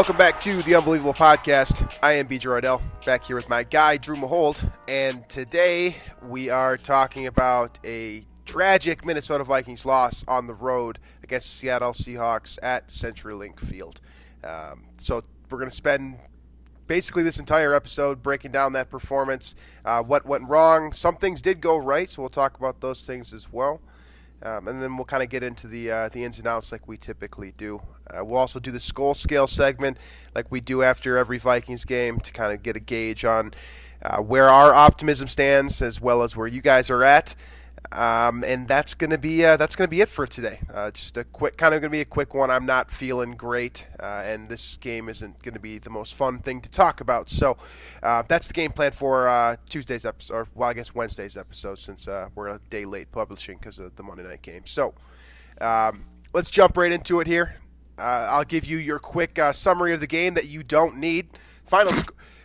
welcome back to the Unbelievable Podcast. I am BJ Reidell, back here with my guy, Drew Mahowald, and today we are talking about a tragic Minnesota Vikings loss on the road against the Seattle Seahawks at CenturyLink Field. Um, so we're going to spend basically this entire episode breaking down that performance, uh, what went wrong. Some things did go right, so we'll talk about those things as well. Um, and then we'll kind of get into the uh, the ins and outs like we typically do. Uh, we'll also do the Skol scale segment like we do after every Vikings game to kind of get a gauge on uh, where our optimism stands as well as where you guys are at. Um, and that's gonna be uh, that's gonna be it for today. Uh, just a quick, kind of gonna be a quick one. I'm not feeling great, uh, and this game isn't gonna be the most fun thing to talk about. So uh, that's the game plan for uh, Tuesday's episode, or well, I guess Wednesday's episode, since uh, we're a day late publishing because of the Monday night game. So um, let's jump right into it here. I'll give you your quick summary of the game that you don't need. Final.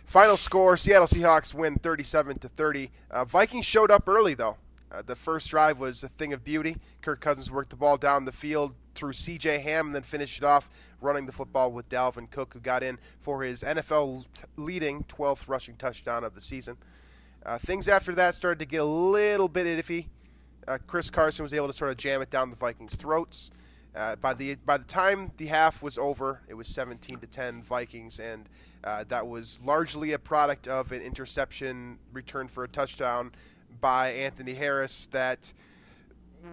Final score: Seattle Seahawks win 37 to 30. Vikings showed up early though. Uh, the first drive was a thing of beauty. Kirk Cousins worked the ball down the field through C.J. Ham and then finished it off running the football with Dalvin Cook, who got in for his NFL leading 12th rushing touchdown of the season. Uh, things after that started to get a little bit iffy. Uh, Chris Carson was able to sort of jam it down the Vikings' throats. Uh, by the by the time the half was over, it was 17 to 10 Vikings, and uh, that was largely a product of an interception return for a touchdown by Anthony Harris that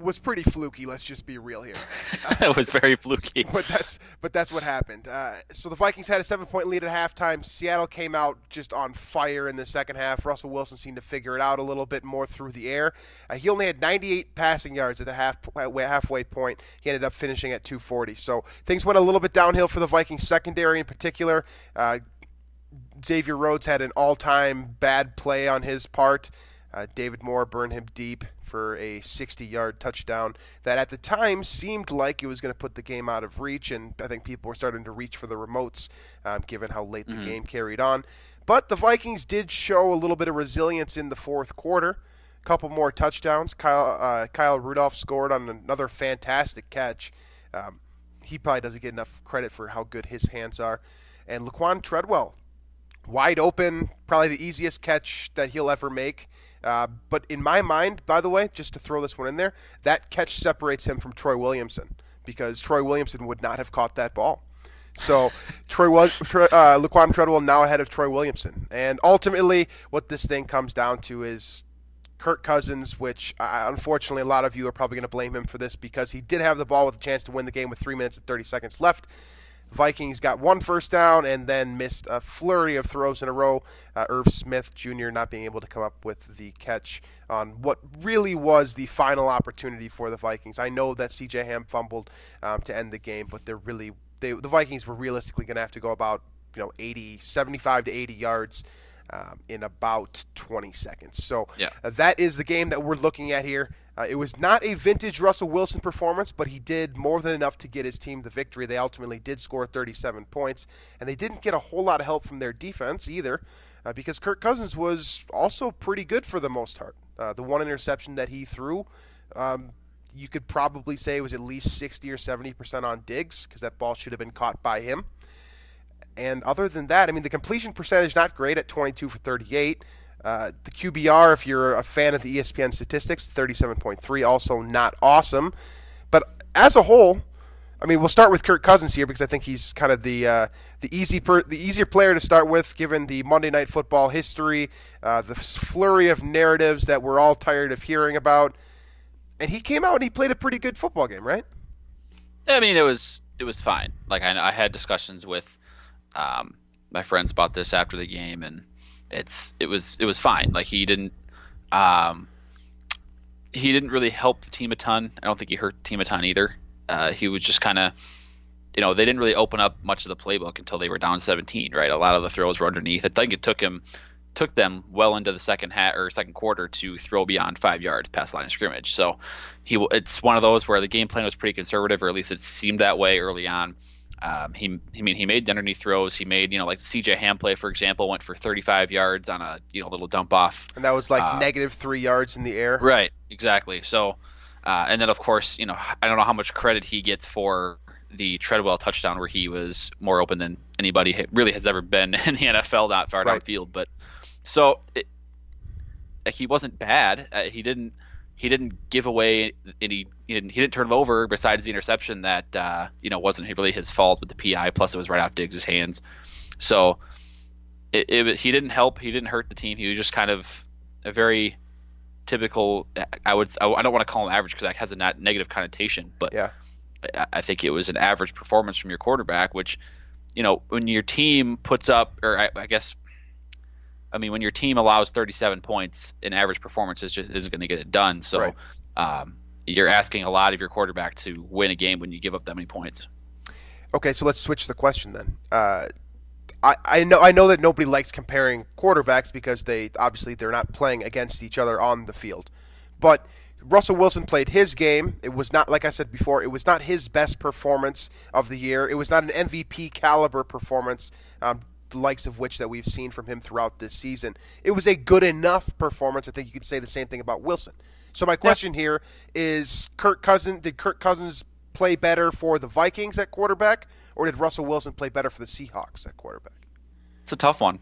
was pretty fluky. Let's just be real here. it was very fluky. but that's but that's what happened. Uh, so the Vikings had a seven point lead at halftime. Seattle came out just on fire in the second half. Russell Wilson seemed to figure it out a little bit more through the air. Uh, he only had 98 passing yards at the half halfway point. He ended up finishing at 240. So things went a little bit downhill for the Vikings secondary in particular. Uh, Xavier Rhodes had an all-time bad play on his part. Uh, David Moore burned him deep for a 60 yard touchdown that at the time seemed like it was going to put the game out of reach, and I think people were starting to reach for the remotes um, given how late the mm-hmm. game carried on. But the Vikings did show a little bit of resilience in the fourth quarter. A couple more touchdowns. Kyle, uh, Kyle Rudolph scored on another fantastic catch. Um, he probably doesn't get enough credit for how good his hands are. And Laquan Treadwell, wide open, probably the easiest catch that he'll ever make. Uh, but in my mind, by the way, just to throw this one in there, that catch separates him from Troy Williamson because Troy Williamson would not have caught that ball. So Troy, uh, Laquan Treadwell now ahead of Troy Williamson, and ultimately, what this thing comes down to is Kirk Cousins, which uh, unfortunately a lot of you are probably going to blame him for this because he did have the ball with a chance to win the game with three minutes and 30 seconds left. Vikings got one first down and then missed a flurry of throws in a row. Uh, Irv Smith Jr. not being able to come up with the catch on what really was the final opportunity for the Vikings. I know that C.J. Ham fumbled um, to end the game, but they're really they, the Vikings were realistically going to have to go about you know 80, 75 to 80 yards. Um, in about 20 seconds. So yeah. uh, that is the game that we're looking at here. Uh, it was not a vintage Russell Wilson performance, but he did more than enough to get his team the victory. They ultimately did score 37 points, and they didn't get a whole lot of help from their defense either, uh, because Kirk Cousins was also pretty good for the most part. Uh, the one interception that he threw, um, you could probably say was at least 60 or 70 percent on Diggs, because that ball should have been caught by him. And other than that, I mean, the completion percentage not great at 22 for 38. Uh, the QBR, if you're a fan of the ESPN statistics, 37.3, also not awesome. But as a whole, I mean, we'll start with Kirk Cousins here because I think he's kind of the uh, the easy per, the easier player to start with, given the Monday Night Football history, uh, the flurry of narratives that we're all tired of hearing about. And he came out and he played a pretty good football game, right? I mean, it was it was fine. Like I, I had discussions with um, my friends about this after the game, and it's it was it was fine. Like he didn't um, he didn't really help the team a ton. I don't think he hurt the team a ton either. Uh, he was just kind of you know they didn't really open up much of the playbook until they were down 17. Right, a lot of the throws were underneath. I think it took him took them well into the second hat or second quarter to throw beyond five yards past line of scrimmage. So he it's one of those where the game plan was pretty conservative, or at least it seemed that way early on. Um, he, I mean, he made underneath throws. He made, you know, like CJ Ham play, for example, went for 35 yards on a, you know, little dump off. And that was like uh, negative three yards in the air. Right, exactly. So, uh, and then of course, you know, I don't know how much credit he gets for the Treadwell touchdown where he was more open than anybody really has ever been in the NFL, not far right. downfield. But so it, he wasn't bad. Uh, he didn't he didn't give away any he didn't, he didn't turn it over besides the interception that uh, you know wasn't really his fault with the PI plus it was right out Diggs' hands. So it, it, he didn't help he didn't hurt the team he was just kind of a very typical I would I don't want to call him average because that has a negative connotation but yeah. I, I think it was an average performance from your quarterback which you know when your team puts up or I, I guess I mean, when your team allows 37 points in average performance, is just isn't going to get it done. So right. um, you're asking a lot of your quarterback to win a game when you give up that many points. Okay, so let's switch the question then. Uh, I, I know I know that nobody likes comparing quarterbacks because they obviously they're not playing against each other on the field, but. Russell Wilson played his game. It was not, like I said before, it was not his best performance of the year. It was not an MVP caliber performance. Um, likes of which that we've seen from him throughout this season. It was a good enough performance. I think you could say the same thing about Wilson. So my question here is: Kirk Cousins did Kirk Cousins play better for the Vikings at quarterback, or did Russell Wilson play better for the Seahawks at quarterback? It's a tough one.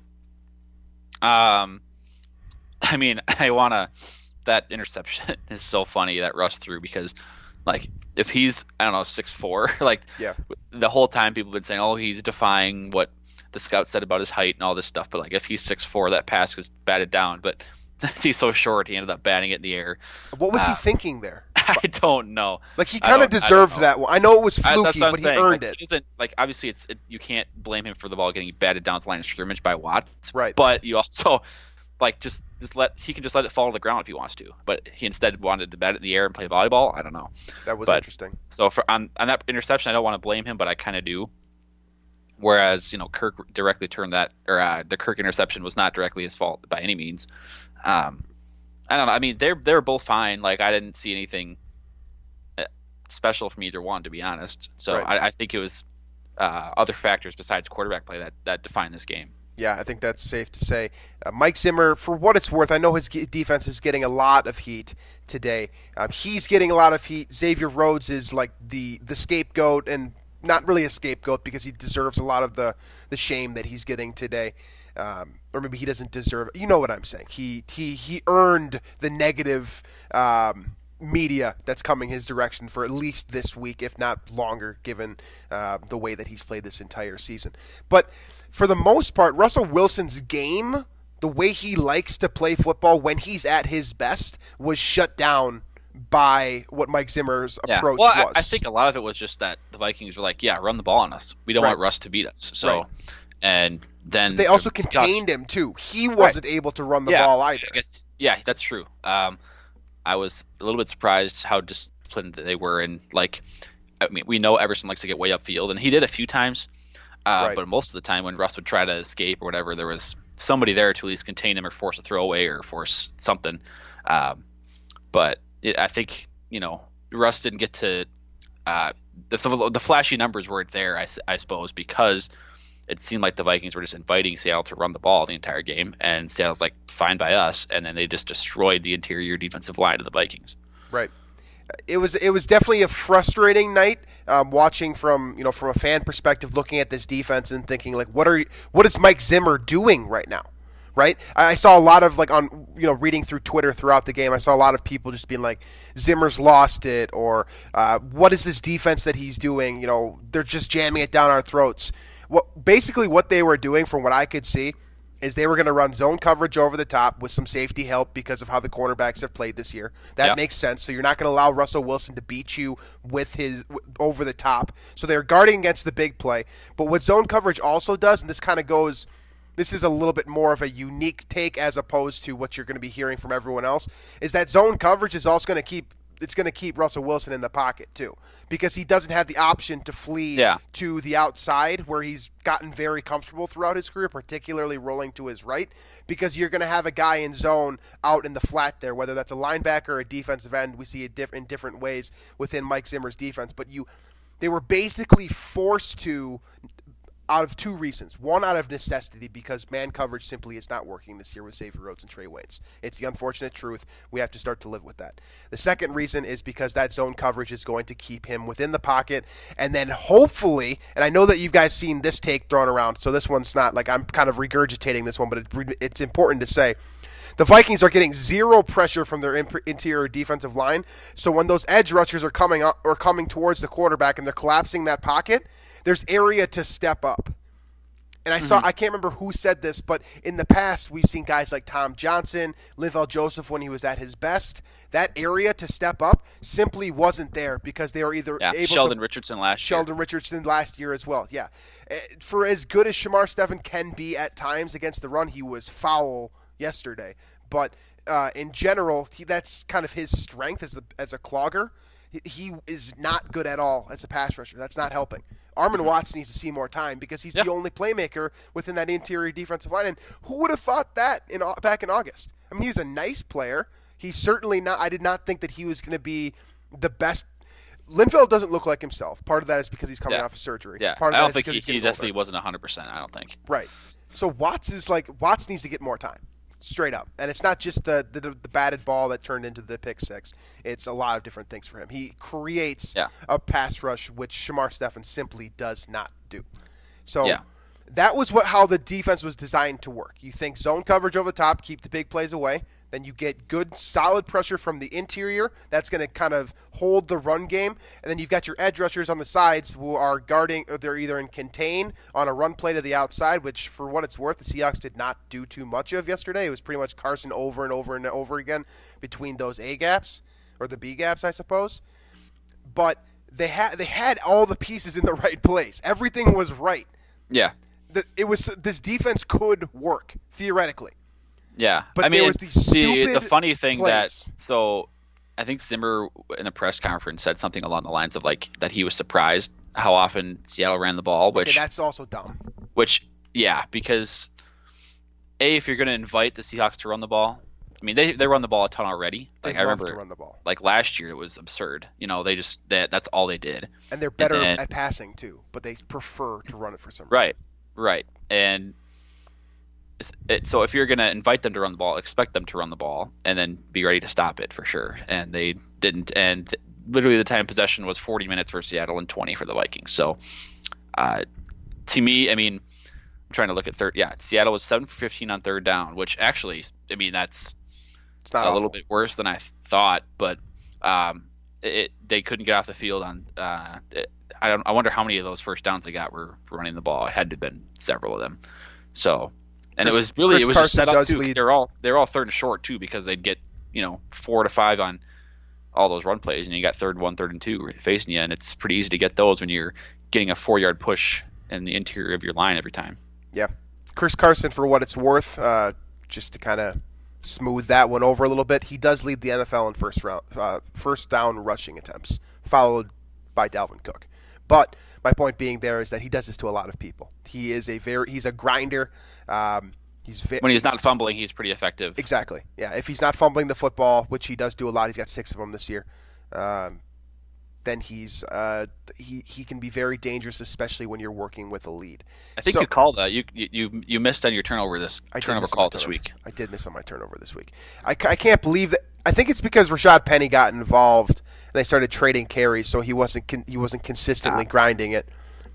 Um, I mean, I wanna. That interception is so funny that Russ threw because, like, if he's I don't know six four, like yeah, the whole time people have been saying, oh, he's defying what the scout said about his height and all this stuff. But like if he's six four, that pass was batted down. But he's so short, he ended up batting it in the air. What was uh, he thinking there? I don't know. Like he kind of deserved that one. I know it was fluky, I, but he earned like, it. He like obviously, it's it, you can't blame him for the ball getting batted down the line of scrimmage by Watts. Right. But you also like just just let he can just let it fall to the ground if he wants to. But he instead wanted to bat it in the air and play volleyball. I don't know. That was but, interesting. So for on on that interception, I don't want to blame him, but I kind of do. Whereas you know Kirk directly turned that, or uh, the Kirk interception was not directly his fault by any means. Um, I don't know. I mean, they're they're both fine. Like I didn't see anything uh, special from either one, to be honest. So right. I, I, think it was uh, other factors besides quarterback play that that defined this game. Yeah, I think that's safe to say. Uh, Mike Zimmer, for what it's worth, I know his defense is getting a lot of heat today. Um, he's getting a lot of heat. Xavier Rhodes is like the the scapegoat and not really a scapegoat because he deserves a lot of the, the shame that he's getting today. Um, or maybe he doesn't deserve it. You know what I'm saying. He he he earned the negative um, media that's coming his direction for at least this week, if not longer, given uh, the way that he's played this entire season. But for the most part, Russell Wilson's game, the way he likes to play football when he's at his best, was shut down by what Mike Zimmer's yeah. approach well, was. I, I, think a lot of it was just that the Vikings were like, "Yeah, run the ball on us. We don't right. want Russ to beat us." So, right. and then they also contained him too. He wasn't right. able to run the yeah, ball either. I guess, yeah, that's true. Um, I was a little bit surprised how disciplined they were, and like, I mean, we know Everson likes to get way upfield, and he did a few times. Uh, but most of the time, when Russ would try to escape or whatever, there was somebody there to at least contain him or force a throwaway or force something. Um, but it, I think you know Russ didn't get to uh, the the flashy numbers weren't there, I, I suppose, because it seemed like the Vikings were just inviting Seattle to run the ball the entire game, and Seattle's like fine by us, and then they just destroyed the interior defensive line of the Vikings. Right. It was it was definitely a frustrating night um, watching from you know from a fan perspective, looking at this defense and thinking like, what are what is Mike Zimmer doing right now? Right? I saw a lot of like on you know reading through Twitter throughout the game. I saw a lot of people just being like, "Zimmer's lost it," or uh, "What is this defense that he's doing?" You know, they're just jamming it down our throats. What basically what they were doing, from what I could see, is they were going to run zone coverage over the top with some safety help because of how the cornerbacks have played this year. That yeah. makes sense. So you're not going to allow Russell Wilson to beat you with his over the top. So they're guarding against the big play. But what zone coverage also does, and this kind of goes this is a little bit more of a unique take as opposed to what you're going to be hearing from everyone else is that zone coverage is also going to keep it's going to keep Russell Wilson in the pocket too, because he doesn't have the option to flee yeah. to the outside where he's gotten very comfortable throughout his career, particularly rolling to his right, because you're going to have a guy in zone out in the flat there, whether that's a linebacker or a defensive end. We see it diff- in different ways within Mike Zimmer's defense, but you they were basically forced to out of two reasons. One, out of necessity, because man coverage simply is not working this year with Xavier Rhodes and Trey Waynes. It's the unfortunate truth. We have to start to live with that. The second reason is because that zone coverage is going to keep him within the pocket, and then hopefully, and I know that you guys seen this take thrown around, so this one's not like I'm kind of regurgitating this one, but it, it's important to say. The Vikings are getting zero pressure from their interior defensive line. So when those edge rushers are coming up or coming towards the quarterback and they're collapsing that pocket, there's area to step up. And I saw mm-hmm. I can't remember who said this, but in the past we've seen guys like Tom Johnson, Linval Joseph when he was at his best. That area to step up simply wasn't there because they were either yeah, able Sheldon to, Richardson last Sheldon year. Richardson last year as well. Yeah, eh, for as good as Shamar Stephen can be at times against the run, he was foul yesterday. But uh, in general, he, that's kind of his strength as a as a clogger. He, is not good at all as a pass rusher. That's not helping. Armon Watts needs to see more time because he's the only playmaker within that interior defensive line. And who would have thought that in back in August? I mean, he's a nice player. He's certainly not. I did not think that he was going to be the best. Linval doesn't look like himself. Part of that is because he's coming yeah. off of surgery. Yeah, Part of I don't think he, he definitely older. wasn't 100. percent I don't think. Right. So Watts is like Watts needs to get more time straight up. And it's not just the, the, the batted ball that turned into the pick six. It's a lot of different things for him. He creates yeah. a pass rush which Shamar Stephen simply does not do. So yeah. that was what how the defense was designed to work. You think zone coverage over the top, keep the big plays away. Then you get good, solid pressure from the interior. That's going to kind of hold the run game. And then you've got your edge rushers on the sides who are guarding, uh, they're either in contain on a run play to the outside, which, for what it's worth, the Seahawks did not do too much of yesterday. It was pretty much Carson over and over and over again between those A gaps, or the B gaps, I suppose. But they had they had all the pieces in the right place. Everything was right. Yeah. The, it was this defense could work theoretically. Yeah, but I mean, was these the, the funny thing plays. that so I think Zimmer in a press conference said something along the lines of like that he was surprised how often Seattle ran the ball, which okay, that's also dumb. Which yeah, because a if you're going to invite the Seahawks to run the ball, I mean they they run the ball a ton already. Like they I remember to run the ball. Like last year it was absurd. You know they just that that's all they did. And they're better and then, at passing too, but they prefer to run it for some reason. Right, right, and it, so if you're going to invite them to run the ball, expect them to run the ball and then be ready to stop it for sure. And they didn't. And th- literally the time possession was 40 minutes for Seattle and 20 for the Vikings. So uh, to me, I mean, I'm trying to look at third. Yeah, Seattle was 7 for 15 on third down, which actually, I mean, that's a awful. little bit worse than I thought. But um, it, they couldn't get off the field on. Uh, it, I don't. I wonder how many of those first downs they got were running the ball. It had to have been several of them. So and Chris, it was really Chris it was Carson just set up too. They're all they're all third and short too because they'd get you know four to five on all those run plays, and you got third one, third and two facing you, and it's pretty easy to get those when you're getting a four yard push in the interior of your line every time. Yeah, Chris Carson, for what it's worth, uh, just to kind of smooth that one over a little bit, he does lead the NFL in first round uh, first down rushing attempts, followed by Dalvin Cook, but my point being there is that he does this to a lot of people. He is a very he's a grinder. Um, He's when he's not fumbling, he's pretty effective. exactly yeah. If he's not fumbling the football, which he does do a lot, he's got six of them this year. Um, then he's uh, he he can be very dangerous, especially when you're working with a lead. I think So- you called that. You you you missed on your turnover this I turnover call this turnover. week. I did miss on my turnover this week. I, I can't believe that. I think it's because Rashad Penny got involved they started trading carries, so he wasn't con- he wasn't consistently grinding it.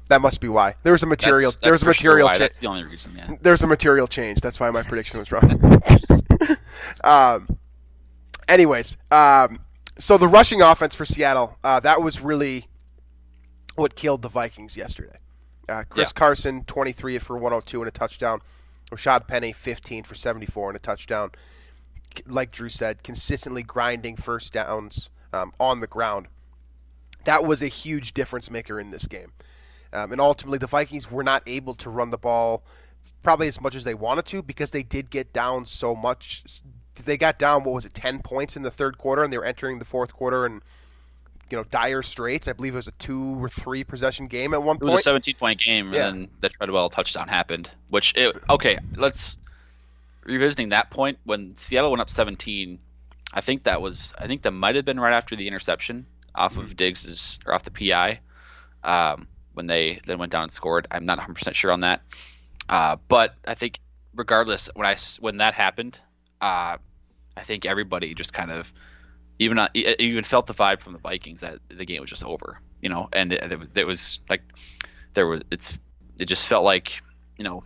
That must be why. There was a material. That's, there was that's a for sure material. cha- That's the only reason. Yeah. there's a material change. That's why my prediction was wrong. um, anyways, um, so the rushing offense for Seattle, uh, that was really what killed the Vikings yesterday. Uh, Chris Yeah. Carson, 23 for 102 and a touchdown. Rashad Penny, 15 for 74 and a touchdown. Like Drew said, consistently grinding first downs um, on the ground. That was a huge difference maker in this game. Um, and ultimately, the Vikings were not able to run the ball probably as much as they wanted to because they did get down so much. They got down, what was it, 10 points in the third quarter, and they were entering the fourth quarter and, you know, dire straits. I believe it was a two or three possession game at one point. It was point. a 17 point game, Yeah. and then the Treadwell touchdown happened. Which it, okay, let's revisiting that point when Seattle went up 17. I think that was I think that might have been right after the interception off Mm-hmm. of Diggs's or off the PI um, when they then went down and scored. I'm not 100 percent sure on that, uh, but I think regardless when I when that happened, uh, I think everybody just kind of even uh, even felt the vibe from the Vikings that the game was just over, you know, and it, it, it was like there was it's it just felt like you know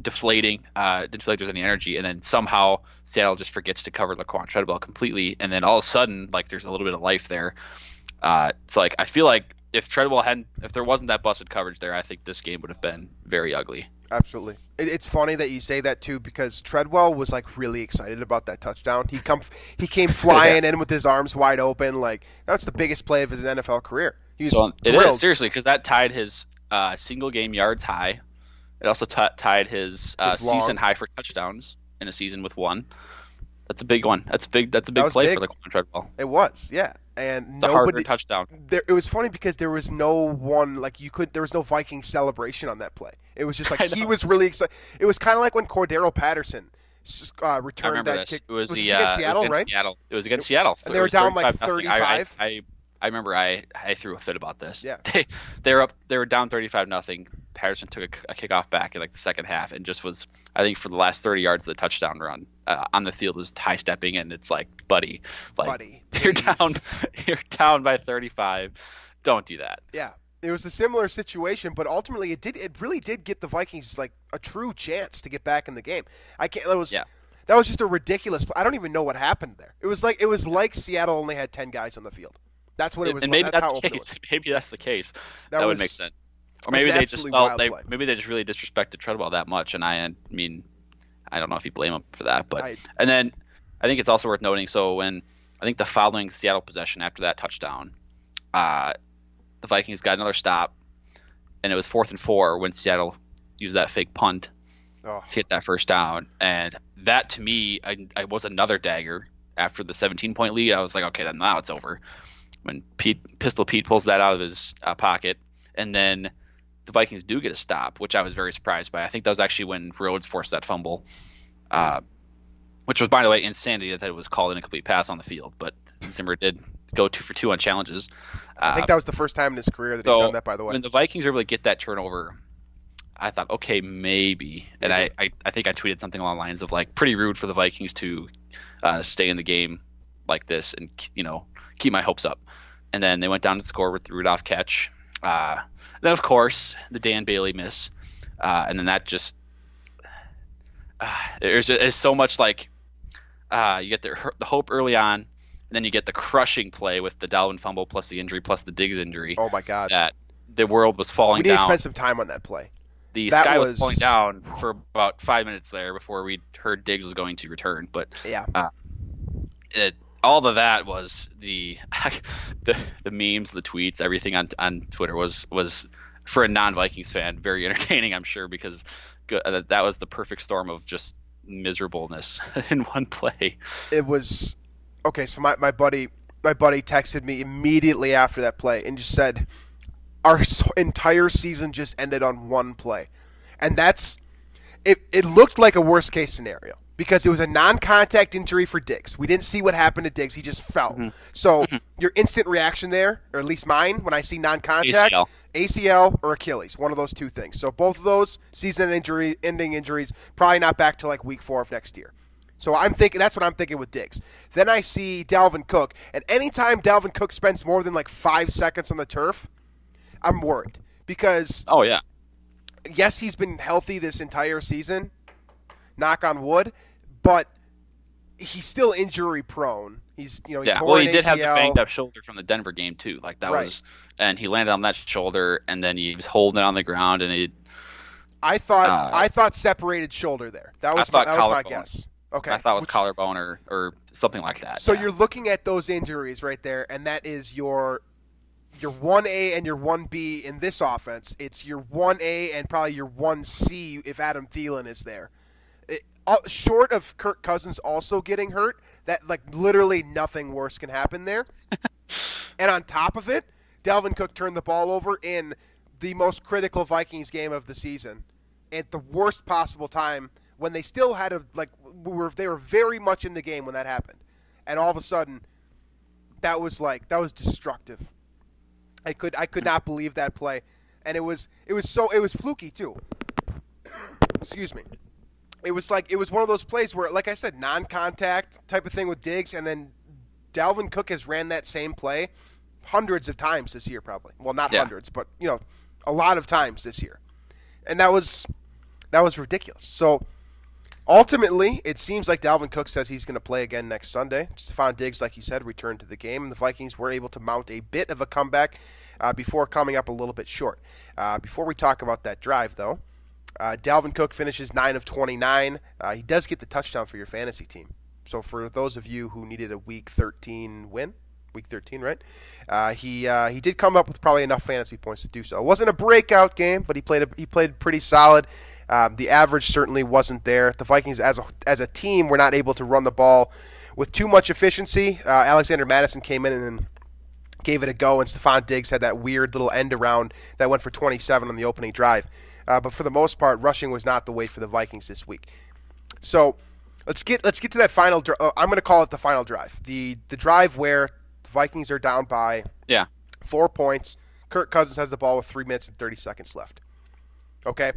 deflating. Uh, didn't feel like there was any energy, and then somehow Seattle just forgets to cover Laquan Treadwell completely, and then all of a sudden like there's a little bit of life there. Uh, it's like I feel like if Treadwell hadn't, if there wasn't that busted coverage there, I think this game would have been very ugly. Absolutely. It, it's funny that you say that too because Treadwell was like really excited about that touchdown. He come he came flying in with his arms wide open like that's the biggest play of his NFL career. He was So it thrilled. seriously because that tied his uh, single game yards high. It also t- tied his, uh, His season high for touchdowns in a season with one. That's a big one. That's big. That's a big was play big. for Laquan Treadwell. It was, yeah. And It's nobody touchdown. there, it was funny because there was no one like you could there was no Viking celebration on that play. It was just like he was really excited. It was kind of like when Cordarrelle Patterson uh, returned that this. kick. It was, this the against uh, Seattle, it was against right? Seattle. It was against Seattle. And they were was down, like, 35-nothing. I- I- I, I remember I, I threw a fit about this. Yeah. They they were up. They were down thirty-five nothing. Patterson took a, a kickoff back in like the second half and just was I think for the last thirty yards of the touchdown run uh, on the field was high stepping and it's like buddy, like Buddy, you're down you're down by thirty-five. Don't do that. Yeah, it was a similar situation, but ultimately it did. It really did get the Vikings like a true chance to get back in the game. I can't. That was Yeah. that was just a ridiculous. I don't even know what happened there. It was like it was like Seattle only had ten guys on the field. That's what it was. and maybe that's, that's, the case. Maybe that's the case. That That, would make sense. Or maybe they just they play. maybe they just really disrespected Treadwell that much, and I, I mean, I don't know if you blame him for that, but I- and then I think it's also worth noting. So when I think the following Seattle possession after that touchdown, uh, the Vikings got another stop, and it was fourth and four when Seattle used that fake punt Oh, to get that first down, and that to me, I, I was another dagger after the 17 point lead. I was like, okay, then now it's over. When Pete, Pistol Pete pulls that out of his uh, pocket, and then the Vikings do get a stop, which I was very surprised by. I think that was actually when Rhodes forced that fumble, uh, which was, by the way, insanity that it was called an incomplete pass on the field. But Zimmer did go two for two on challenges. I think Uh, that was the first time in his career that he's done that. By the way, when the Vikings were able to get that turnover, I thought, okay, maybe. And I, I, I think I tweeted something along the lines of like, pretty rude for the Vikings to uh, stay in the game like this and you know keep my hopes up. And then they went down to score with the Rudolph catch. Uh, then of course the Dan Bailey miss, uh, and then that just uh, there's, there's so much like uh, you get the the hope early on, and then you get the crushing play with the Dalvin fumble plus the injury plus the Diggs injury oh my God, that the world was falling down. we need to spend some time on that play. the that sky was... was- falling down for about five minutes there before we heard Diggs was going to return. But Yeah, it, all of that was the, the the memes, the tweets, everything on on Twitter was was for a non Vikings fan very entertaining. I'm sure because uh, that was the perfect storm of just miserableness in one play. it was okay. So my, my buddy my buddy texted me immediately after that play and just said, "Our entire season just ended on one play," and that's it, it looked like a worst case scenario because it was a non-contact injury for Diggs. We didn't see what happened to Diggs; he just fell. Mm-hmm. So your instant reaction there, or at least mine, when I see non-contact, ACL. ACL or Achilles, one of those two things. So both of those season injury, ending injuries, probably not back to like week four of next year. So I'm thinking that's what I'm thinking with Diggs. Then I see Dalvin Cook, and anytime Dalvin Cook spends more than like five seconds on the turf, I'm worried because Oh yeah. yes, he's been healthy this entire season, knock on wood, but he's still injury prone. He's you know he Yeah. Well, he did have the banged up shoulder from the Denver game too. Like that Right. was, and he landed on that shoulder, and then he was holding it on the ground, and he. I thought Uh, I thought separated shoulder there. That was my, that was my guess. Okay, I thought it was Which- collarbone or or something like that. So yeah. you're looking at those injuries right there, and that is your your one A and your one B in this offense. It's your one A and probably your one C if Adam Thielen is there. It, uh, short of Kirk Cousins also getting hurt, that like literally nothing worse can happen there. and on top of it, Dalvin Cook turned the ball over in the most critical Vikings game of the season at the worst possible time when they still had a like were they were very much in the game when that happened, and all of a sudden, that was like that was destructive. I could I could not believe that play, and it was it was so it was fluky too. Excuse me. It was like it was one of those plays where, like I said, non-contact type of thing with Diggs, and then Dalvin Cook has ran that same play hundreds of times this year, probably. Well, not Yeah. hundreds, but you know, a lot of times this year, and that was that was ridiculous. So ultimately, it seems like Dalvin Cook says he's going to play again next Sunday. Stefon Diggs, like you said, returned to the game, and the Vikings were able to mount a bit of a comeback uh, before coming up a little bit short. Uh, before we talk about that drive, though, uh, Dalvin Cook finishes nine of twenty-nine. Uh, he does get the touchdown for your fantasy team. So for those of you who needed a Week 13 win, Week 13, right? Uh, he uh, he did come up with probably enough fantasy points to do so. It wasn't a breakout game, but he played a, he played pretty solid. Um, the average certainly wasn't there. The Vikings, as a as a team, were not able to run the ball with too much efficiency. Uh, Alexander Mattison came in and gave it a go, and Stefon Diggs had that weird little end around that went for 27 on the opening drive. Uh, but for the most part, rushing was not the way for the Vikings this week. So let's get let's get to that final. Uh, I'm going to call it the final drive. The the drive where the Vikings are down by yeah. four points. Kirk Cousins has the ball with three minutes and 30 seconds left. Okay.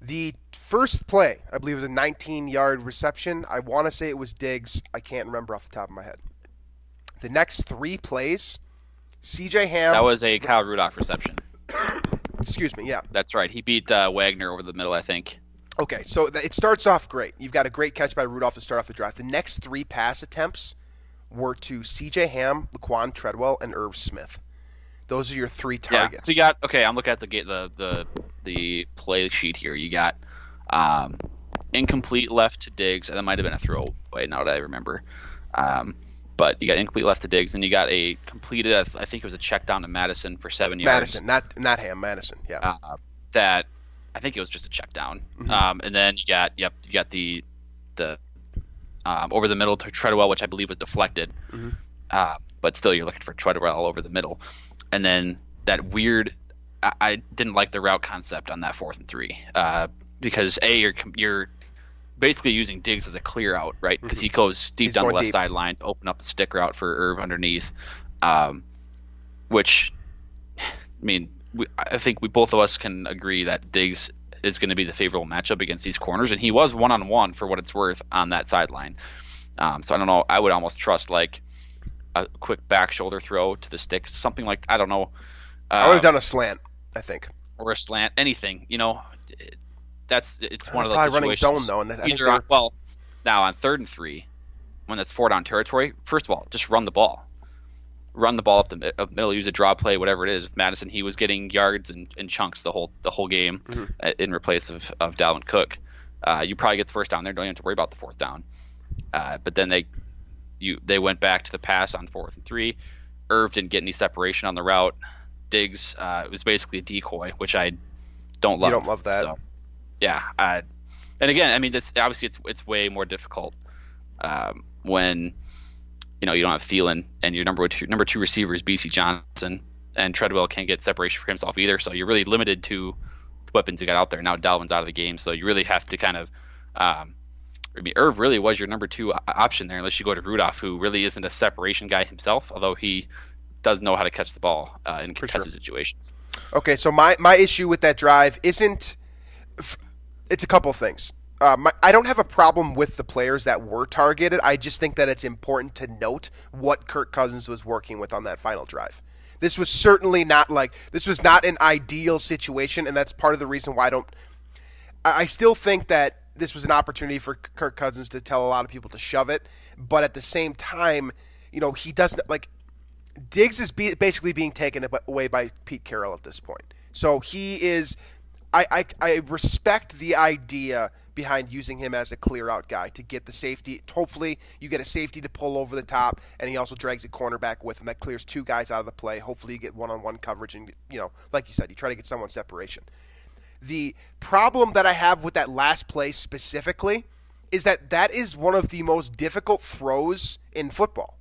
The first play, I believe, was a 19 yard reception. I want to say it was Diggs. I can't remember off the top of my head. The next three plays, CJ Ham. That was a Kyle Rudolph reception. excuse me, yeah. That's right. He beat uh, Wagner over the middle, I think. Okay, so th- it starts off great. You've got a great catch by Rudolph to start off the drive. The next three pass attempts were to CJ Ham, Laquan Treadwell, and Irv Smith. Those are your three targets. Yeah. So you got okay. I'm looking at the the the the play sheet here. You got um, incomplete left to Diggs, and that might have been a throwaway. Now that I remember, um, but you got incomplete left to Diggs, and you got a completed. I, th- I think it was a check down to Mattison for seven yards. Mattison, not not Ham, Mattison. Yeah. Uh, that I think it was just a check down. Mm-hmm. Um, and then you got yep, you got the the um, over the middle to Treadwell, which I believe was deflected. Mm-hmm. Uh, but still, you're looking for Treadwell all over the middle, and then that weird. I, I didn't like the route concept on that fourth and three uh, because a you're you're basically using Diggs as a clear out, right? Because he goes deep Mm-hmm. He's down the left deep. sideline to open up the stick route for Irv underneath, um, which I mean, we, I think we both of us can agree that Diggs is going to be the favorable matchup against these corners, and he was one on one for what it's worth on that sideline. Um, so I don't know. I would almost trust like a quick back shoulder throw to the sticks, something like I don't know, I would uh, have done a slant. I think. or a slant, anything. You know, that's it's one of those Probably running situations. zone though, and think Either on, well, now on third and three, when that's four down territory, first of all, just run the ball. Run the ball up the up middle, use a draw play, whatever it is. With Mattison, he was getting yards and, and chunks the whole the whole game Mm-hmm. uh, in replace of, of Dalvin Cook. Uh, you probably get the first down there, don't even have to worry about the fourth down. Uh, but then they you they went back to the pass on fourth and three. Irv didn't get any separation on the route. Diggs uh, it was basically a decoy, which I don't love. You don't love that. So, yeah, uh, and again, I mean, this obviously it's it's way more difficult um, when you know you don't have Thielen and your number two number two receiver is Bisi Johnson and Treadwell can't get separation for himself either. So you're really limited to the weapons you got out there. Now Dalvin's out of the game, so you really have to kind of. Um, I mean, Irv really was your number two option there, unless you go to Rudolph, who really isn't a separation guy himself, although he does know how to catch the ball uh, in contested sure. situations. Okay, so my, my issue with that drive isn't. It's a couple things. Uh, my, I don't have a problem with the players that were targeted. I just think that it's important to note what Kirk Cousins was working with on that final drive. This was certainly not like this was not an ideal situation, and that's part of the reason why I don't. I still think that this was an opportunity for Kirk Cousins to tell a lot of people to shove it, but at the same time, you know, he doesn't like Diggs is be, basically being taken away by Pete Carroll at this point. So he is. I, I, I respect the idea behind using him as a clear out guy to get the safety. Hopefully, you get a safety to pull over the top, and he also drags a cornerback with him. That clears two guys out of the play. Hopefully, you get one on one coverage, and you know, like you said, you try to get someone separation. The problem that I have with that last play specifically is that that is one of the most difficult throws in football.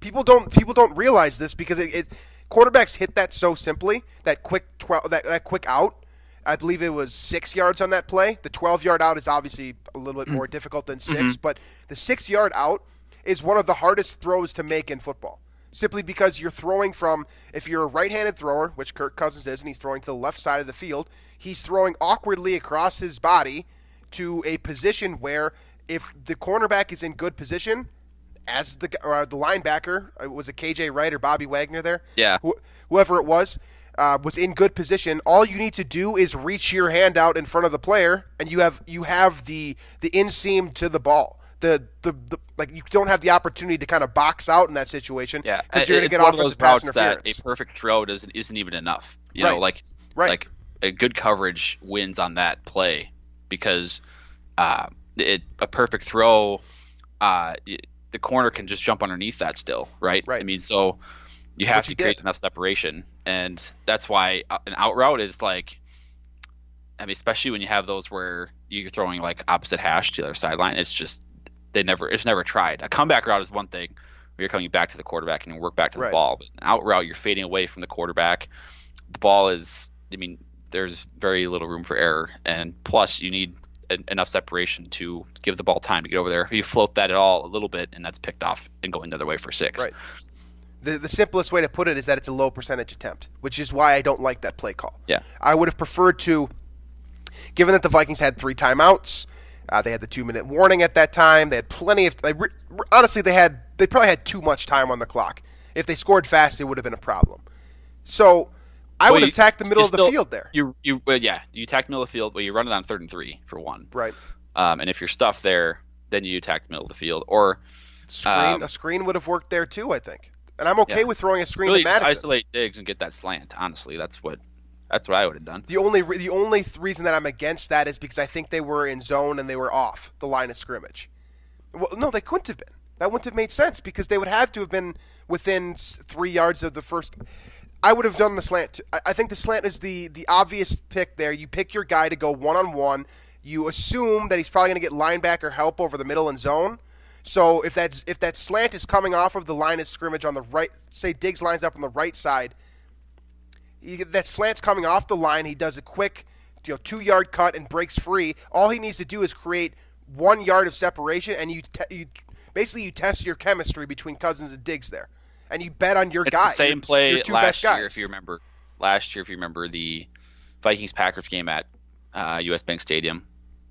People don't people don't realize this because it, it quarterbacks hit that so simply that quick twelve that, that quick out. I believe it was six yards on that play. The twelve yard out is obviously a little bit more mm. difficult than 6 mm-hmm. but the six yard out is one of the hardest throws to make in football. Simply because you're throwing from if you're a right handed thrower, which Kirk Cousins is, and he's throwing to the left side of the field, he's throwing awkwardly across his body to a position where if the cornerback is in good position, as the the linebacker uh, was a KJ Wright or Bobby Wagner there? Yeah, Wh- whoever it was uh, was in good position. All you need to do is reach your hand out in front of the player, and you have you have the the inseam to the ball. The, the, the like you don't have the opportunity to kind of box out in that situation. Yeah, because you're going to get offensive pass interference. That a perfect throw doesn't isn't even enough. You right. know, like right. like a good coverage wins on that play because uh, it a perfect throw. Uh, the corner can just jump underneath that still, right? Right. I mean, so you have to create did. enough separation, and that's why uh, an out route is like, I mean, especially when you have those where you're throwing like opposite hash to the other sideline. It's just they never, it's never tried. A comeback route is one thing where you're coming back to the quarterback and you work back to the right. ball, but an out route you're fading away from the quarterback. The ball is, I mean, there's very little room for error, and plus you need enough separation to give the ball time to get over there. If you float that at all a little bit, and that's picked off and going the other way for six. Right. The, the simplest way to put it is that it's a low percentage attempt, which is why I don't like that play call. Yeah. I would have preferred to, given that the Vikings had three timeouts, uh, they had the two minute warning at that time. They had plenty of. They, honestly, they had they probably had too much time on the clock. If they scored fast, it would have been a problem. So I well, would attack the middle of the still, field there. You you well, yeah, you attack the middle of the field, but you run it on third and three for one. Right. Um, and if you're stuffed there, then you attack the middle of the field. Or screen um, a screen would have worked there too, I think. And I'm okay yeah. with throwing a screen really to Mattison. isolate Diggs and get that slant. Honestly, that's what that's what I would have done. The only the only reason that I'm against that is because I think they were in zone and they were off the line of scrimmage. Well, no, they couldn't have been. That wouldn't have made sense because they would have to have been within three yards of the first. I would have done the slant. I think the slant is the the obvious pick there. You pick your guy to go one on one. You assume that he's probably going to get linebacker help over the middle and zone. So if that's if that slant is coming off of the line of scrimmage on the right, say Diggs lines up on the right side, he, that slant's coming off the line. He does a quick, you know, two yard cut and breaks free. All he needs to do is create one yard of separation, and you te- you basically you test your chemistry between Cousins and Diggs there and you bet on your it's guy. The same your, play your last year, if you remember. Last year, if you remember the Vikings Packers game at uh, U.S. Bank Stadium,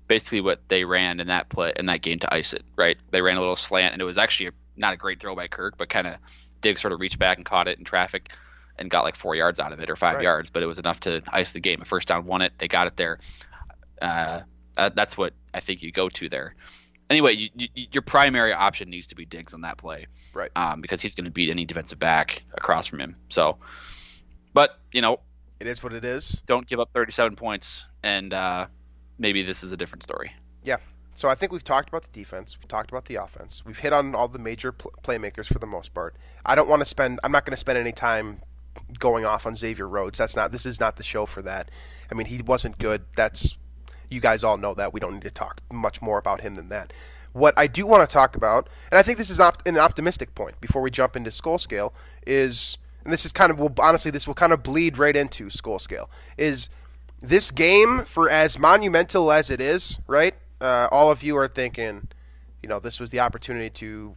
basically what they ran in that play in that game to ice it. Right, they ran a little slant, and it was actually a, not a great throw by Kirk, but kind of Diggs sort of reached back and caught it in traffic and got like four yards out of it or five right. yards, but it was enough to ice the game. A first down won it. They got it there. Uh, that's what I think you go to there anyway, you, you, your primary option needs to be Diggs on that play, right? Um, because he's going to beat any defensive back across from him. So, but you know, it is what it is. Don't give up 37 points, and uh, maybe this is a different story. Yeah. So I think we've talked about the defense. We've talked about the offense. We've hit on all the major pl- playmakers for the most part. I don't want to spend. I'm not going to spend any time going off on Xavier Rhodes. That's not. This is not the show for that. I mean, he wasn't good. That's you guys all know that. We don't need to talk much more about him than that. What I do want to talk about, and I think this is op- an optimistic point before we jump into Skol Scale, is, and this is kind of, well, honestly, this will kind of bleed right into Skol Scale, is this game, for as monumental as it is, right? Uh, all of you are thinking, you know, this was the opportunity to,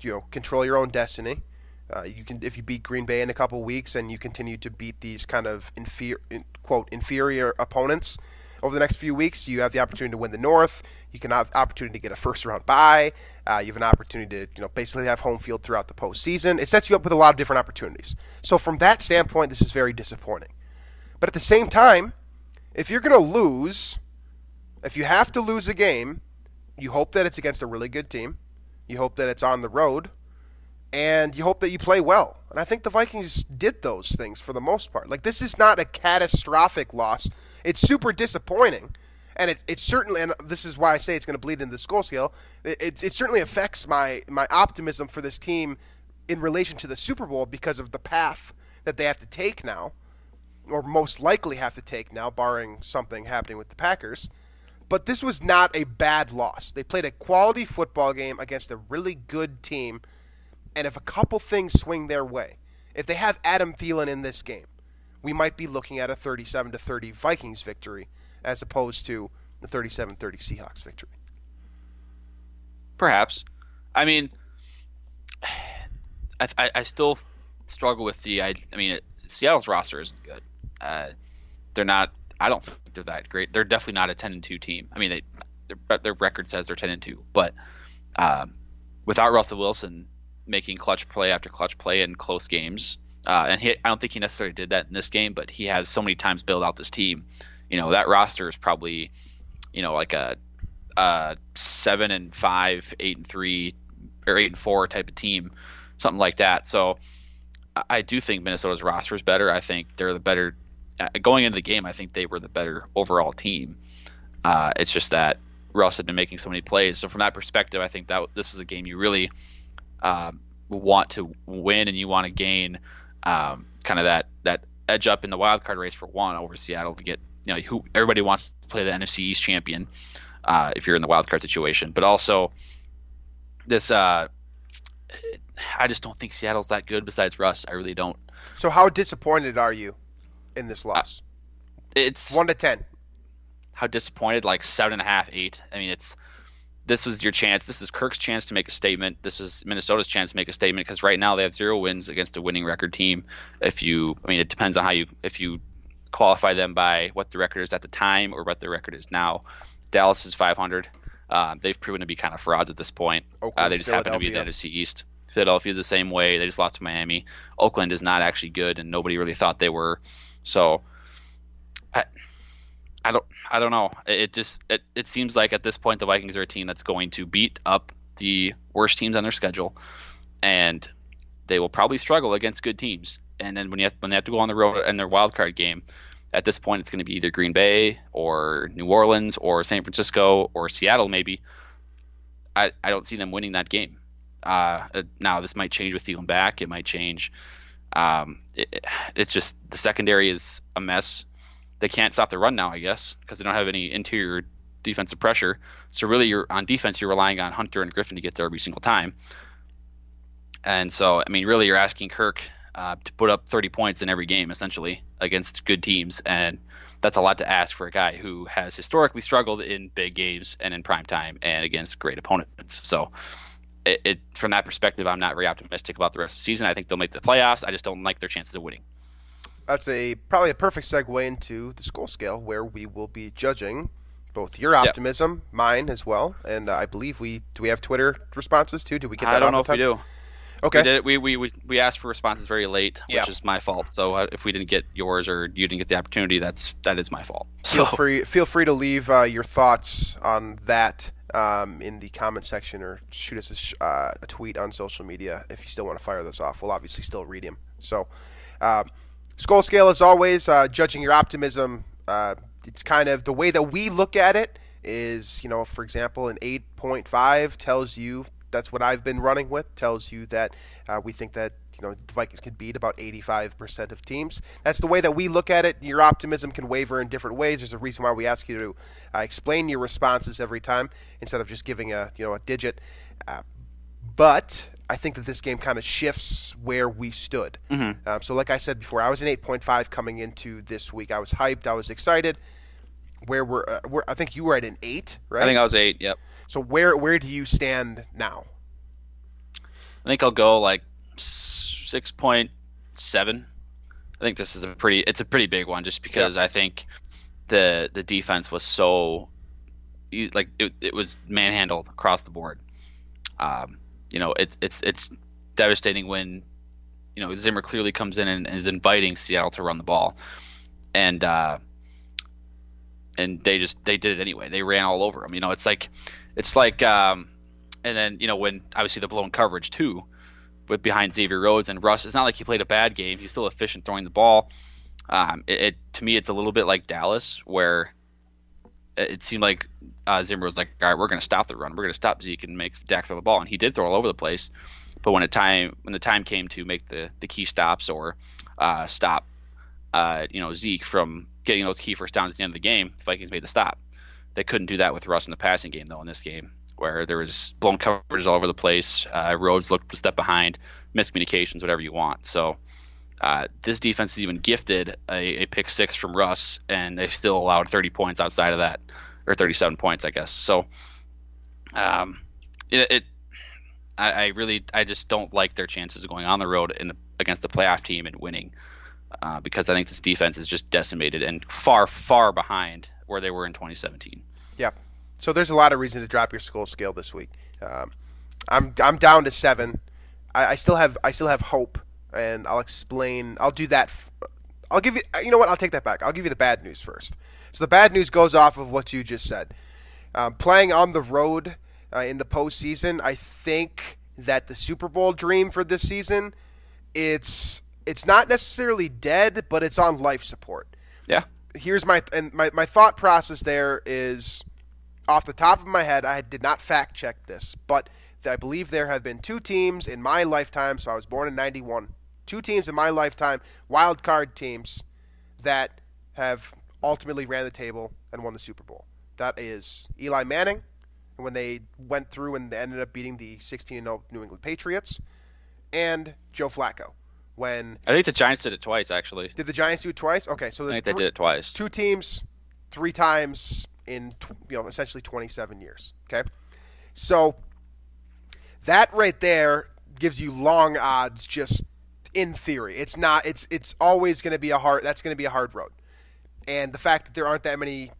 you know, control your own destiny. Uh, you can, if you beat Green Bay in a couple weeks and you continue to beat these kind of inferior, quote inferior opponents over the next few weeks, you have the opportunity to win the North. You can have opportunity to get a first round bye. Uh, you have an opportunity to, you know, basically have home field throughout the postseason. It sets you up with a lot of different opportunities. So from that standpoint, this is very disappointing. But at the same time, if you're going to lose, if you have to lose a game, you hope that it's against a really good team. You hope that it's on the road and you hope that you play well. And I think the Vikings did those things for the most part. Like this is not a catastrophic loss. It's super disappointing, and it, it certainly and this is why I say it's going to bleed into the Skol scale. It, it, it certainly affects my my optimism for this team in relation to the Super Bowl because of the path that they have to take now, or most likely have to take now, barring something happening with the Packers. But this was not a bad loss. They played a quality football game against a really good team and if a couple things swing their way, if they have Adam Thielen in this game, we might be looking at a 37 to 30 Vikings victory as opposed to the 37-30 Seahawks victory. Perhaps. I mean, I, I, I still struggle with the. I, I mean, it, Seattle's roster isn't good. Uh, they're not. I don't think they're that great. They're definitely not a 10 and 2 team. I mean, they, their, record says they're 10 and 2, but um, without Russell Wilson, making clutch play after clutch play in close games. Uh, and he, I don't think he necessarily did that in this game, but he has so many times built out this team. You know, that roster is probably, you know, like a, a seven and five, eight and three, or eight and four type of team, something like that. So I do think Minnesota's roster is better. I think they're the better. Uh, going into the game, I think they were the better overall team. Uh, it's just that Russ had been making so many plays. So from that perspective, I think that this was a game you really um, want to win and you want to gain um, kind of that that edge up in the wild card race for one over Seattle to get you know who everybody wants to play the NFC East champion uh, if you're in the wild card situation, but also this uh, I just don't think Seattle's that good. Besides Russ, I really don't. So how disappointed are you in this loss? Uh, it's one to ten. How disappointed? Like seven and a half, eight. I mean, it's this was your chance. This is Kirk's chance to make a statement. This is Minnesota's chance to make a statement because right now they have zero wins against a winning record team. If you, I mean, it depends on how you if you qualify them by what the record is at the time or what the record is now. Dallas is 500. Uh, they've proven to be kind of frauds at this point. Uh, they just happen to be in the NFC East. Philadelphia is the same way. They just lost to Miami. Oakland is not actually good, and nobody really thought they were. So, I, I don't I don't know. It just it, it seems like at this point the Vikings are a team that's going to beat up the worst teams on their schedule, and they will probably struggle against good teams. And then when you have, when they have to go on the road in their wild card game, at this point it's going to be either Green Bay or New Orleans or San Francisco or Seattle maybe. I, I don't see them winning that game. Uh, now this might change with Thielen back. It might change. Um, it, it's just the secondary is a mess they can't stop the run now, I guess, because they don't have any interior defensive pressure. So really, you're on defense, you're relying on Hunter and Griffin to get there every single time. And so, I mean, really, you're asking Kirk uh, to put up 30 points in every game, essentially, against good teams, and that's a lot to ask for a guy who has historically struggled in big games and in prime time and against great opponents. So, it, it from that perspective, I'm not very optimistic about the rest of the season. I think they'll make the playoffs. I just don't like their chances of winning that's a probably a perfect segue into the Skol scale where we will be judging both your optimism, yep. mine as well, and uh, I believe we do we have Twitter responses too. Do we get that? I don't know if we do. Okay. We, did, we, we, we, we asked for responses very late, which is my fault. So uh, if we didn't get yours or you didn't get the opportunity, that's that is my fault. So. Feel free feel free to leave uh, your thoughts on that um, in the comment section or shoot us a, sh- uh, a, tweet on social media if you still want to fire those off. We'll obviously still read them. So. Uh, Skol Scale, as always, uh, judging your optimism. Uh, it's kind of the way that we look at it is, you know, for example, an 8.5 tells you that's what I've been running with. Tells you that uh, we think that you know the Vikings can beat about 85% of teams. That's the way that we look at it. Your optimism can waver in different ways. There's a reason why we ask you to uh, explain your responses every time instead of just giving a you know a digit. Uh, but I think that this game kind of shifts where we stood. Mm-hmm. Um, so, like I said before, I was an 8.5 coming into this week. I was hyped. I was excited. Where we're, uh, we're I think you were at an eight, right? I think I was eight. Yep. So where where do you stand now? I think I'll go like six point seven. I think this is a pretty it's a pretty big one just because I think the the defense was so like it, it was manhandled across the board. Um, you know, it's it's it's devastating when you know Zimmer clearly comes in and is inviting Seattle to run the ball, and uh, and they just they did it anyway. They ran all over them. You know, it's like it's like um, and then you know when obviously the blown coverage too with behind Xavier Rhodes and Russ. It's not like he played a bad game. He's still efficient throwing the ball. Um, it, it to me, it's a little bit like Dallas, where it seemed like uh, Zimmer was like, "All right, we're going to stop the run. We're going to stop Zeke and make Dak throw the ball." And he did throw all over the place. But when it time when the time came to make the the key stops or uh, stop, uh, you know Zeke from getting those key first downs at the end of the game, the Vikings made the stop. They couldn't do that with Russ in the passing game though in this game, where there was blown coverages all over the place. Uh, Rhodes looked a step behind, miscommunications, whatever you want. So uh, this defense is even gifted a, a pick six from Russ, and they still allowed 30 points outside of that, or 37 points, I guess. So, um, it, it I, I really, I just don't like their chances of going on the road in against the playoff team and winning, uh, because I think this defense is just decimated and far, far behind where they were in 2017. Yeah. So there's a lot of reason to drop your Skol scale this week. Um, I'm I'm down to seven. I, I still have I still have hope, and I'll explain. I'll do that. f- I'll give you. You know what? I'll take that back. I'll give you the bad news first. So the bad news goes off of what you just said. Um, playing on the road uh, in the postseason, I think that the Super Bowl dream for this season, it's it's not necessarily dead, but it's on life support Yeah. Here's my and my, my thought process there is off the top of my head i did not fact check this but i believe there have been two teams in my lifetime so i was born in 91 two teams in my lifetime wild card teams that have ultimately ran the table and won the super bowl. That is eli manning when they went through and ended up beating the 16-0 new england patriots and joe flacco when I think the Giants did it twice, actually. did the giants do it twice okay so I think they did it twice. two teams three times in tw- you know essentially 27 years okay so that right there gives you long odds just in theory it's not it's it's always going to be a hard that's going to be a hard road and the fact that there aren't that many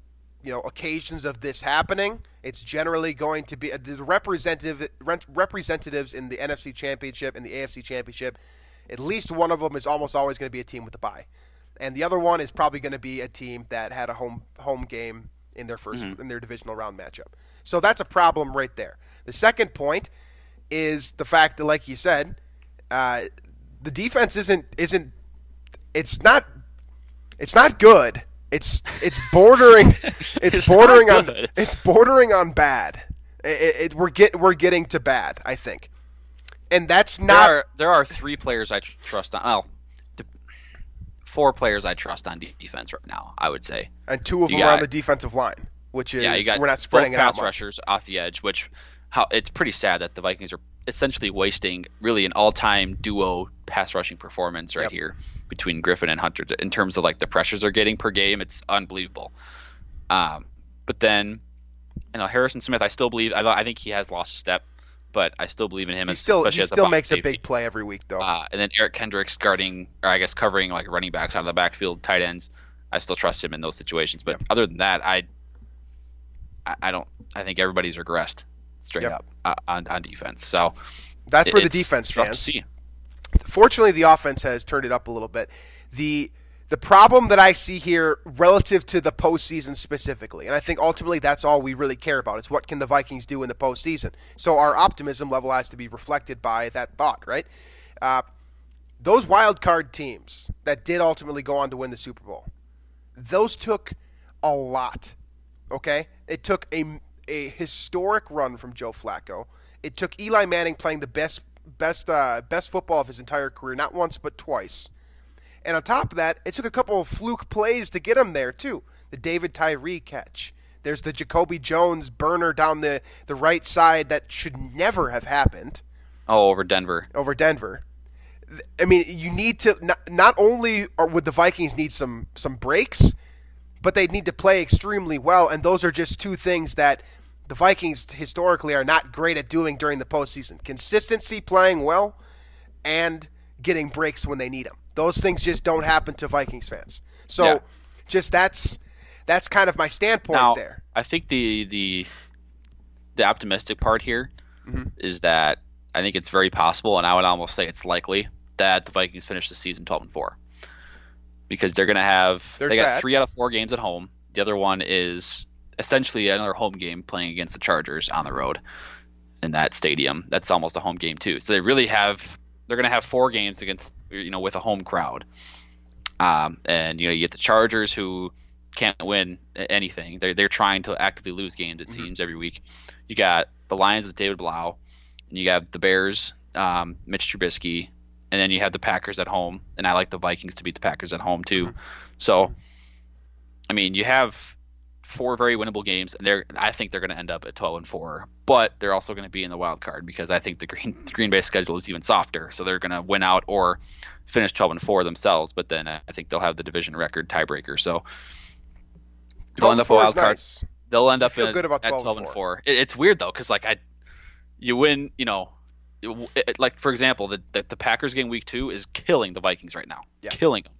you know occasions of this happening it's generally going to be the representative rep- representatives in the NFC championship and the AFC championship at least one of them is almost always going to be a team with a bye and the other one is probably going to be a team that had a home home game in their 1st in their divisional round matchup. So that's a problem right there. The second point is the fact that, like you said, uh, the defense isn't isn't it's not it's not good. It's it's bordering it's, It's bordering on it's bordering on bad. It, it, we're get we're getting to bad. I think, and that's There not are there are three players I trust on. Well, the, four players I trust on defense right now. I would say. and two of you them are on the defensive line, which is yeah, you got we're not spreading both it out pass rushers off the edge, which how it's pretty sad that the Vikings are essentially wasting really an all-time duo pass rushing performance right Yep. here between Griffin and Hunter in terms of like the pressures they're getting per game. It's unbelievable. Um, but then, you know, Harrison Smith, I still believe. I, I think he has lost a step, but I still believe in him. He still he still box makes a big play every week though. Uh, and then Eric Kendricks guarding, or I guess covering like running backs out of the backfield, tight ends. I still trust him in those situations. But other than that, I, I, don't. I think everybody's regressed straight Yep. up uh, on on defense. So That's where the defense stands. Fortunately, the offense has turned it up a little bit. The the problem that I see here relative to the postseason specifically, and I think ultimately that's all we really care about, is what can the Vikings do in the postseason. So our optimism level has to be reflected by that thought, right? Uh, those wild card teams that did ultimately go on to win the Super Bowl, those took a lot. Okay, it took a a historic run from Joe Flacco. It took Eli Manning playing the best best uh, best football of his entire career, not once but twice. And on top of that, it took a couple of fluke plays to get him there too. The David Tyree catch. There's the Jacoby Jones burner down the, the right side that should never have happened. Oh, over Denver. over Denver. I mean, you need to not, not only are, would the Vikings need some some breaks, but they need to play extremely well, and those are just two things that the Vikings historically are not great at doing during the postseason: consistency, playing well, and getting breaks when they need them. Those things just don't happen to Vikings fans. So, Yeah. just that's that's kind of my standpoint now, there. I think the the the optimistic part here is Mm-hmm. that I think it's very possible, and I would almost say it's likely that the Vikings finish the season 12 and four because they're going to have There's they got that. three out of four games at home. The other one is essentially another home game playing against the Chargers on the road in that stadium. That's almost a home game too. So they really have they're going to have four games against you know with a home crowd. Um, and you know you get the Chargers who can't win anything. They're they're trying to actively lose games. It Mm-hmm. seems every week. You got the Lions with David Blough, and you got the Bears, um, Mitch Trubisky, and then you have the Packers at home. And I like the Vikings to beat the Packers at home too. So, I mean, you have four very winnable games, and they're I think they're going to end up at 12 and four. But they're also going to be in the wild card because I think the Green the Green Bay schedule is even softer. So they're going to win out or finish 12 and four themselves. But then I think they'll have the division record tiebreaker. So they'll end up a wild card nice. they'll end up in, good about at 12 12 and and 4. It, it's weird though cuz like I you win, you know, it, it- like for example, the, the the Packers game week 2 is killing the Vikings right now. Yeah. Killing them.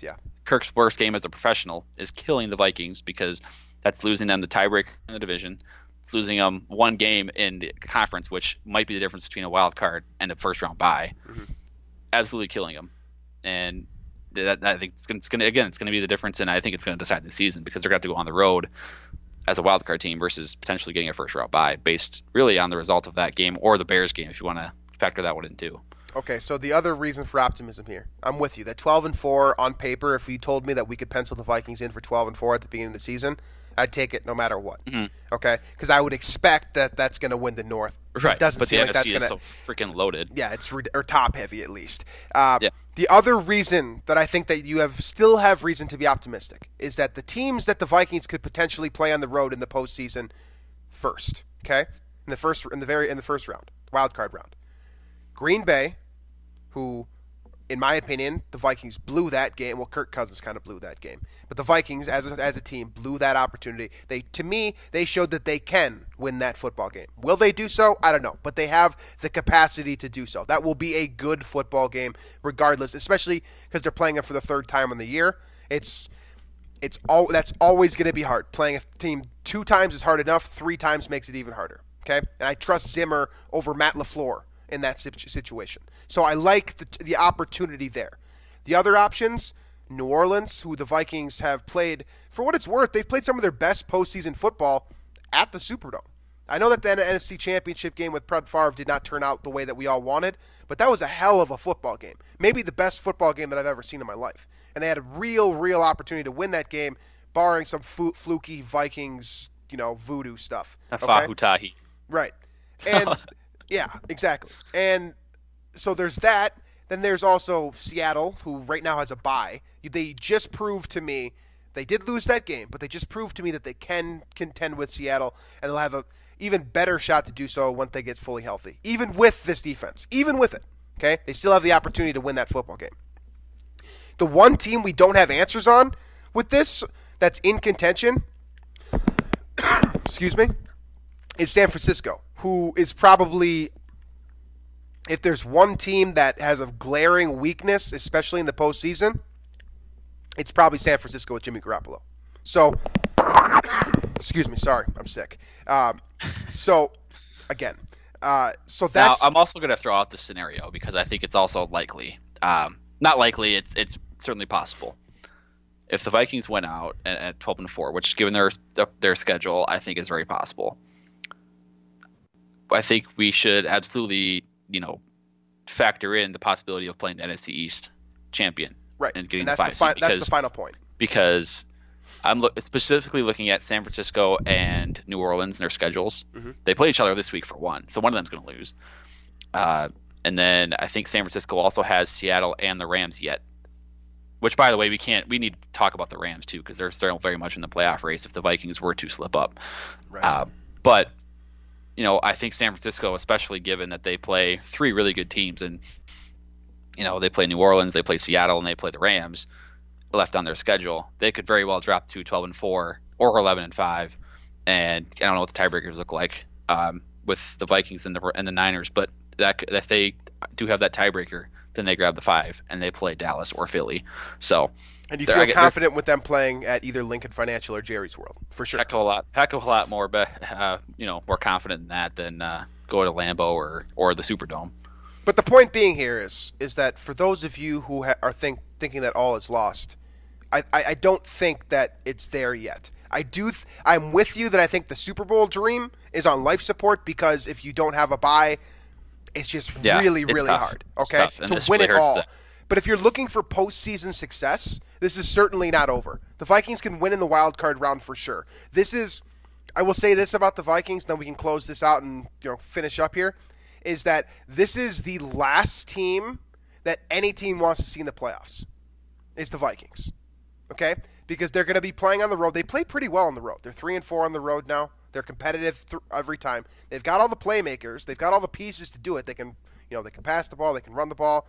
Yeah. Kirk's worst game as a professional is killing the Vikings because that's losing them the tiebreaker in the division. It's losing them one game in the conference, which might be the difference between a wild card and a first round bye. Mm-hmm. Absolutely killing them, and that, that I think it's gonna, gonna again it's gonna be the difference, and I think it's gonna decide the season because they're gonna have to go on the road as a wild card team versus potentially getting a first round bye based really on the result of that game or the Bears game if you want to factor that one in too. Okay, so the other reason for optimism here, I'm with you. That 12 and 4 on paper, if you told me that we could pencil the Vikings in for 12 and 4 at the beginning of the season, I'd take it no matter what. Okay, because I would expect that that's going to win the North. It doesn't but seem the like NFC that's is going to. so freaking loaded. yeah, it's re- or top heavy at least. Uh, Yeah. The other reason that I think that you have still have reason to be optimistic is that the teams that the Vikings could potentially play on the road in the postseason first, okay, in the first in the very in the first round, wild card round, Green Bay, who, in my opinion, the Vikings blew that game. Well, Kirk Cousins kind of blew that game, but the Vikings, as a, as a team, blew that opportunity. They, to me, they showed that they can win that football game. Will they do so? I don't know, but they have the capacity to do so. That will be a good football game, regardless, especially because they're playing it for the third time in the year. It's it's all that's always going to be hard. Playing a team two times is hard enough. Three times makes it even harder. Okay, and I trust Zimmer over Matt LaFleur in that situation. So I like the the opportunity there. The other options, New Orleans, who the Vikings have played for what it's worth, they've played some of their best postseason football at the Superdome. I know that the NFC Championship game with Brett Favre did not turn out the way that we all wanted, but that was a hell of a football game. Maybe the best football game that I've ever seen in my life. And they had a real, real opportunity to win that game, barring some fluky Vikings, you know, voodoo stuff. Okay? Fahutahi. Right. And yeah, exactly. And so there's that. Then there's also Seattle, who right now has a bye. They just proved to me they did lose that game, but they just proved to me that they can contend with Seattle, and they'll have a even better shot to do so once they get fully healthy. Even with this defense, even with it, okay, they still have the opportunity to win that football game. The one team we don't have answers on with this that's in contention, excuse me, is San Francisco, who is probably, if there's one team that has a glaring weakness, especially in the postseason, it's probably San Francisco with Jimmy Garoppolo. So, excuse me, sorry, I'm sick. Um, so, again, uh, so Now, I'm also going to throw out the scenario because I think it's also likely. Um, not likely. It's it's certainly possible. If the Vikings went out at, at 12 and 4, which given their their schedule, I think is very possible. I think we should absolutely, you know, factor in the possibility of playing the NFC East champion right, and getting that's the the, fi- seed that's the final point. because I'm lo- specifically looking at San Francisco and New Orleans and their schedules. Mm-hmm. They play each other this week for one, so one of them's going to lose. Uh, and then I think San Francisco also has Seattle and the Rams yet. Which, by the way, we can't. We need to talk about the Rams too because they're still very much in the playoff race if the Vikings were to slip up. Right. Uh, but you know, I think San Francisco, especially given that they play three really good teams, and you know they play New Orleans, they play Seattle, and they play the Rams, left on their schedule, they could very well drop to 12 and four or 11 and five, and I don't know what the tiebreakers look like um, with the Vikings and the and the Niners, but that if they do have that tiebreaker, then they grab the five and they play Dallas or Philly. So. And you feel confident with them playing at either Lincoln Financial or Jerry's World for sure. Heck of a lot, heck of a lot more, but uh, you know, more confident in that than uh, go to Lambeau or or the Superdome. But the point being here is is that for those of you who ha- are think thinking that all is lost, I, I, I don't think that it's there yet. I do. Th- I'm with you that I think the Super Bowl dream is on life support because if you don't have a bye, it's just Yeah, really it's really tough. hard. Okay, to win really it all. them. But if you're looking for postseason success, this is certainly not over. The Vikings can win in the wild card round for sure. This is. I will say this about the Vikings, then we can close this out and you know finish up here. Is that this is the last team that any team wants to see in the playoffs? Is the Vikings, okay? Because they're going to be playing on the road. They play pretty well on the road. They're three and four on the road now. They're competitive th- every time. They've got all the playmakers. They've got all the pieces to do it. They can, you know, they can pass the ball. They can run the ball.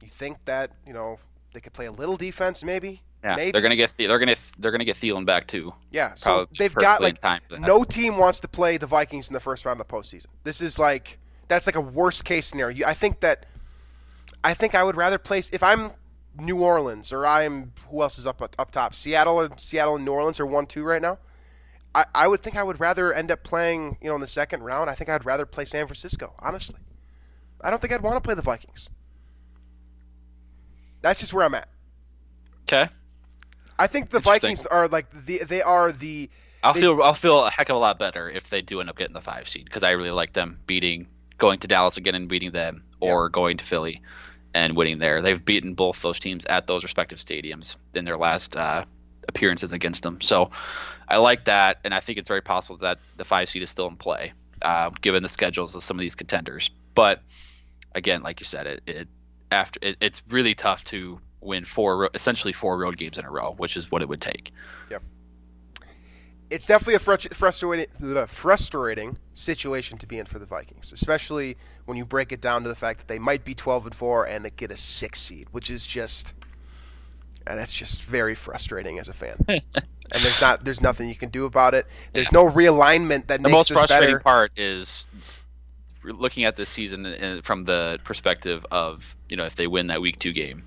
You think that you know they could play a little defense, maybe? Yeah, maybe. they're gonna get they're gonna they're gonna get Thielen back too. Yeah, so Probably they've got like time no team wants to play the Vikings in the first round of the postseason. This is like that's like a worst case scenario. You- I think that I think I would rather place if I'm New Orleans or I'm who else is up up top? Seattle or Seattle and New Orleans are one two right now. I, I would think I would rather end up playing you know in the second round. I think I'd rather play San Francisco. Honestly, I don't think I'd want to play the Vikings. That's just where I'm at. Okay, I think the Vikings are like the they are the I'll They- feel I'll feel a heck of a lot better if they do end up getting the five seed because I really like them beating going to Dallas again and beating them or going to Philly and winning there. They've beaten both those teams at those respective stadiums in their last uh, appearances against them. So I like that, and I think it's very possible that the five seed is still in play uh, given the schedules of some of these contenders. But again, like you said, it, it after it, it's really tough to win four essentially four road games in a row, which is what it would take. Yep. it's definitely a frust- frustrating, frustrating situation to be in for the Vikings, especially when you break it down to the fact that they might be 12 and 4 and get a six seed, which is just, and that's just very frustrating as a fan. and there's not, there's nothing you can do about it. There's no realignment that the makes most this frustrating better. part is looking at this season from the perspective of you know if they win that week two game,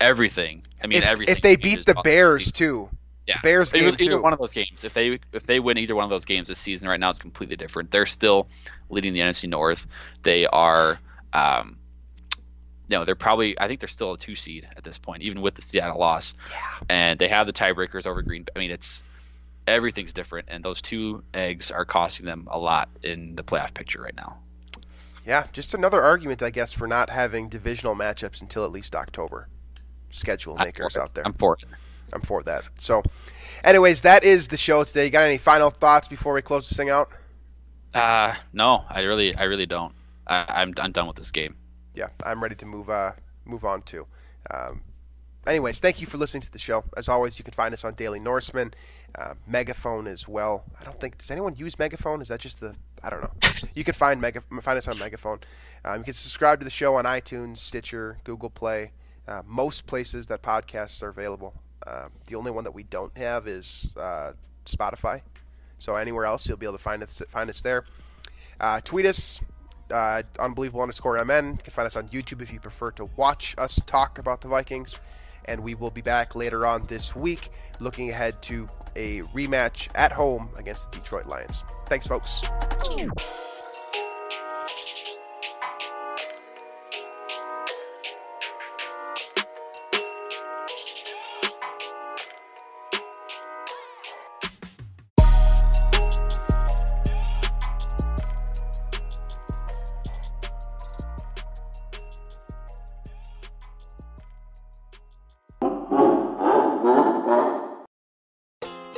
everything. I mean, if, everything. if they beat the Bears too, yeah, Bears either, game either too. one of those games. If they if they win either one of those games this season right now is completely different. They're still leading the NFC North. They are. Um, no, they're probably. I think they're still a two seed at this point, even with the Seattle loss. Yeah. And they have the tiebreakers over Green. I mean, it's everything's different, and those two eggs are costing them a lot in the playoff picture right now. yeah, just another argument, I guess, for not having divisional matchups until at least October. Schedule makers out there. I'm for it. I'm for that. So, anyways, that is the show today. You got any final thoughts before we close this thing out? Uh, no, I really, I really don't. I, I'm, I'm done with this game. Yeah, I'm ready to move uh, move on too. Um, anyways, thank you for listening to the show. As always, you can find us on Daily Norseman, uh, Megaphone as well. I don't think does anyone use Megaphone? Is that just the I don't know. You can find Mega find us on Megaphone. Um, you can subscribe to the show on iTunes, Stitcher, Google Play, uh, most places that podcasts are available. Uh, the only one that we don't have is uh, Spotify. So anywhere else, you'll be able to find us find us there. Uh, tweet us, uh, unbelievable underscore mn. You can find us on YouTube if you prefer to watch us talk about the Vikings. And we will be back later on this week, looking ahead to a rematch at home against the Detroit Lions. Thanks, folks.